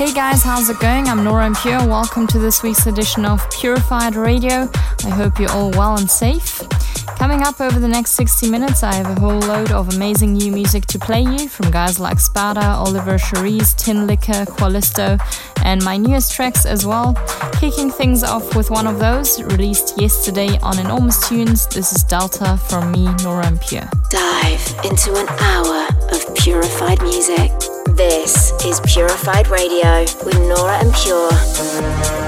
Hey guys, how's it going? I'm Nora En Pure. Welcome to this week's edition of Purified Radio. I hope you're all well and safe. Coming up over the next 60 minutes, I have a whole load of amazing new music to play you from guys like Spada, Oliver Schories, Tinlicker, Qualisto, and my newest tracks as well. Kicking things off with one of those, released yesterday on Enormous Tunes. This is Delta from me, Nora En Pure. Dive into an hour of purified music. This is Purified Radio with Nora En Pure.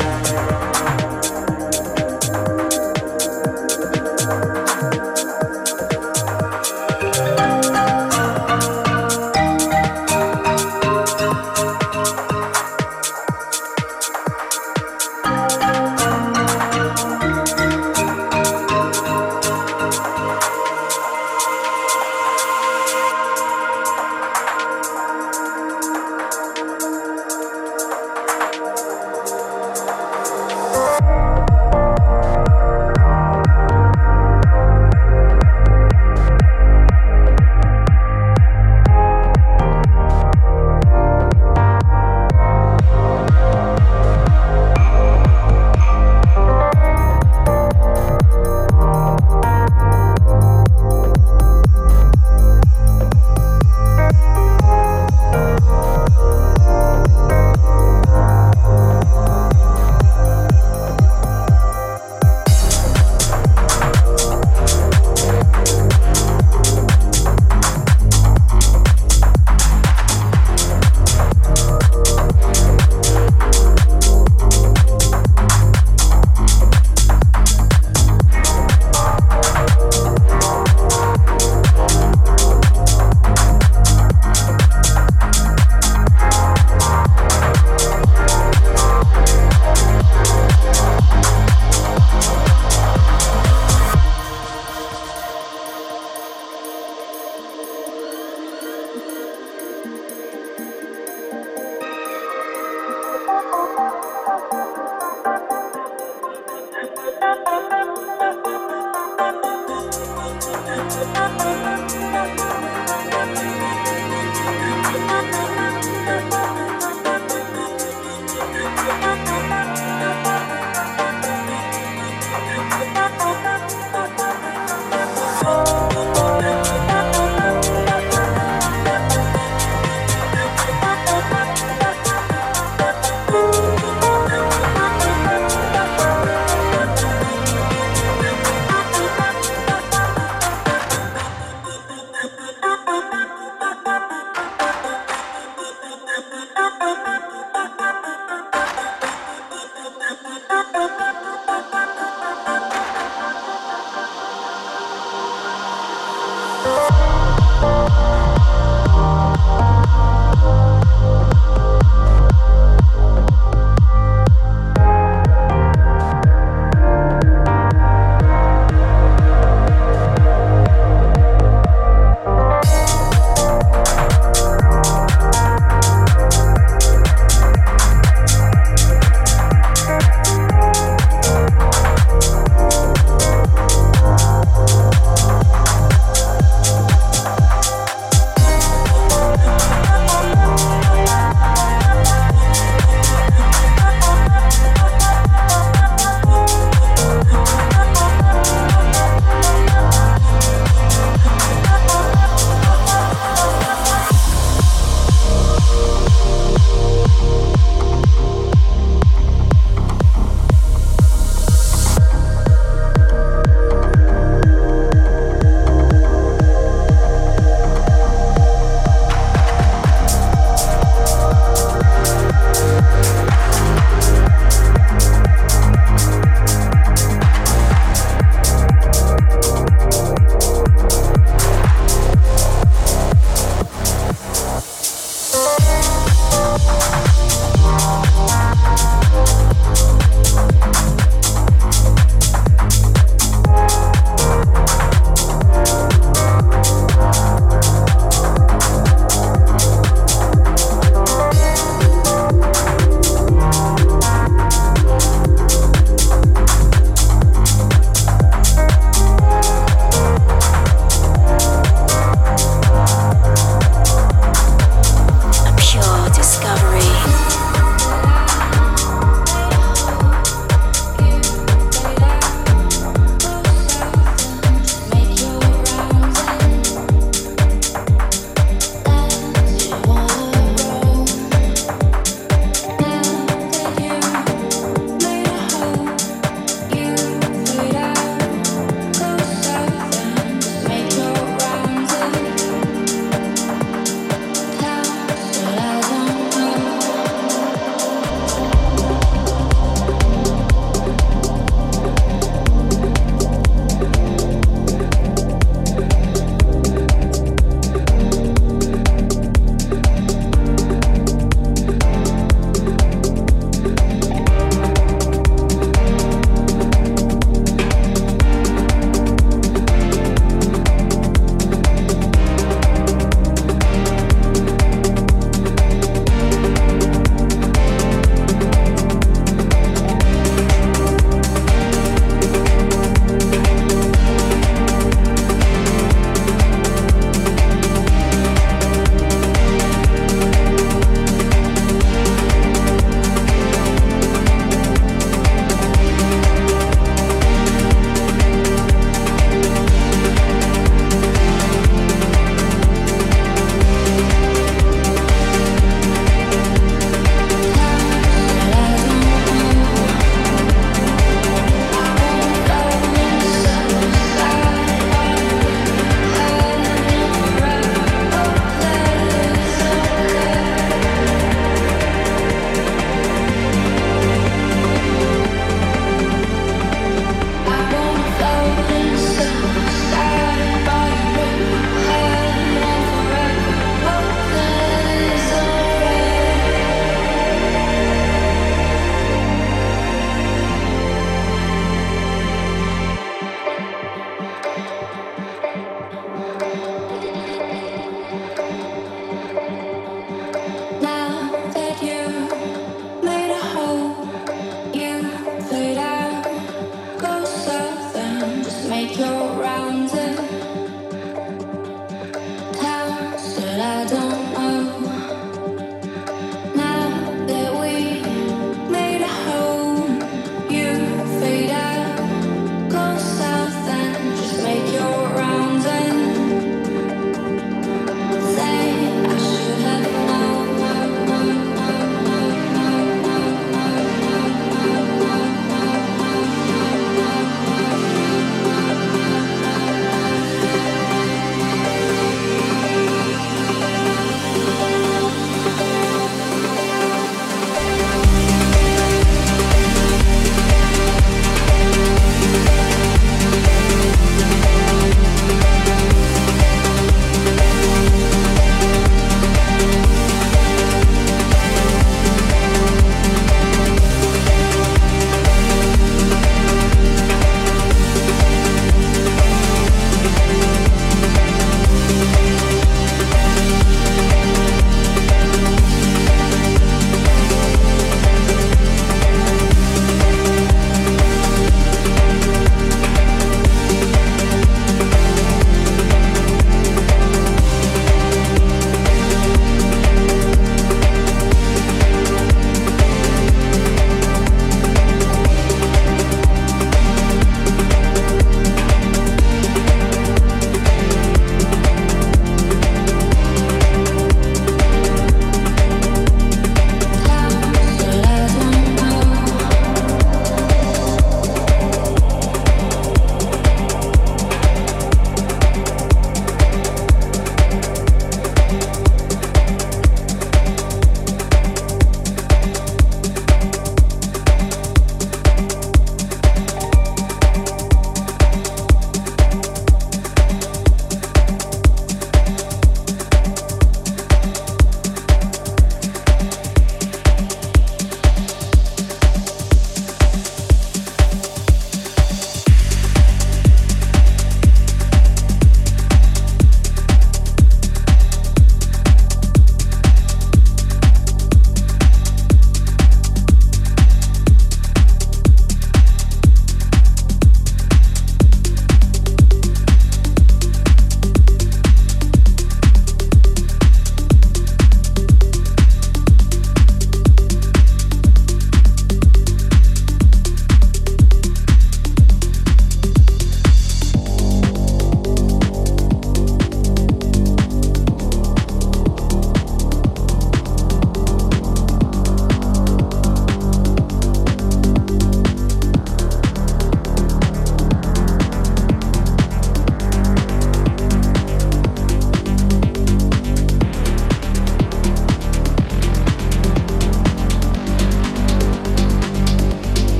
Música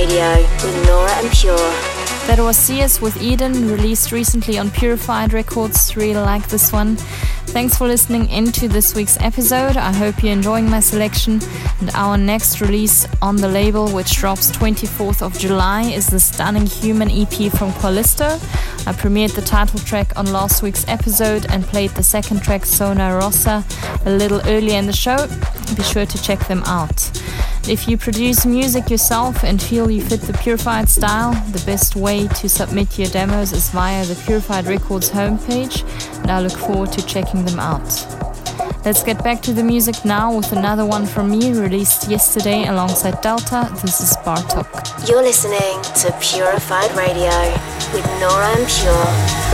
Radio with Nora En Pure. That was CS with Eden, released recently on Purified Records. Really like this one. Thanks for listening into this week's episode. I hope you're enjoying my selection. And our next release on the label, which drops 24th of July, is the stunning Human EP from Qualisto. I premiered the title track on last week's episode and played the second track, Sona Rossa, a little earlier in the show. Be sure to check them out. If you produce music yourself and feel you fit the Purified style, the best way to submit your demos is via the Purified Records homepage, and I look forward to checking them out. Let's get back to the music now with another one from me released yesterday alongside Delta. This is Bartok. You're listening to Purified Radio with Nora En Pure.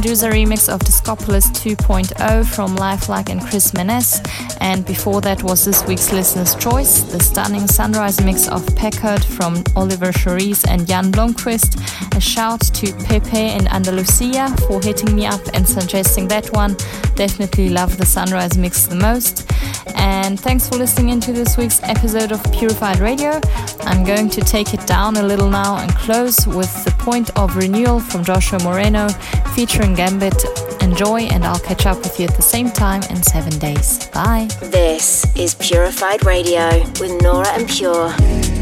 Quite a remix of Discopolis 2.0 from Lifelike and Kris Menace. And before that was this week's listener's choice, the stunning Sunrise mix of Peckert from Oliver Schories and Jan Blomqvist. A shout to Pepe and Andalusia for hitting me up and suggesting that one. Definitely love the Sunrise mix the most. And thanks for listening into this week's episode of Purified Radio. I'm going to take it down a little now and close with the point of renewal from Joshua Moreno featuring Gambit. Enjoy, and I'll catch up with you at the same time in seven days. Bye. This is Purified Radio with Nora En Pure.